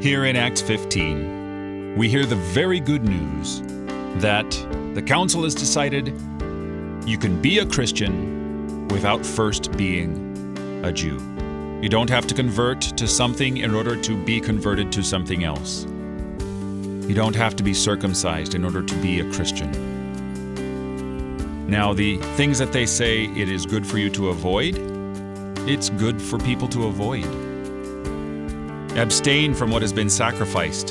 here in Acts 15, we hear the very good news that the council has decided you can be a Christian without first being a Jew. You don't have to convert to something in order to be converted to something else. You don't have to be circumcised in order to be a Christian. Now, the things that they say it is good for you to avoid, it's good for people to avoid. Abstain from what has been sacrificed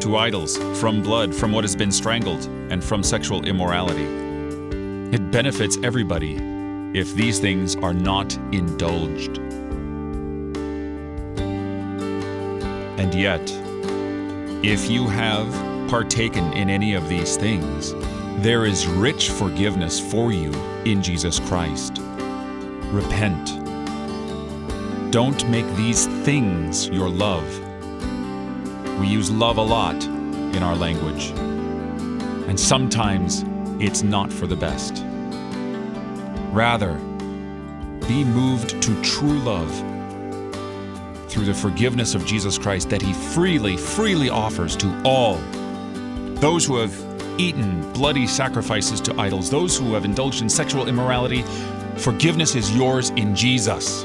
to idols, from blood, from what has been strangled, and from sexual immorality. It benefits everybody if these things are not indulged. And yet, if you have partaken in any of these things, there is rich forgiveness for you in Jesus Christ. Repent. Don't make these things your love. We use love a lot in our language, and sometimes it's not for the best. Rather, be moved to true love through the forgiveness of Jesus Christ that He freely, freely offers to all. Those who have eaten bloody sacrifices to idols, those who have indulged in sexual immorality, forgiveness is yours in Jesus.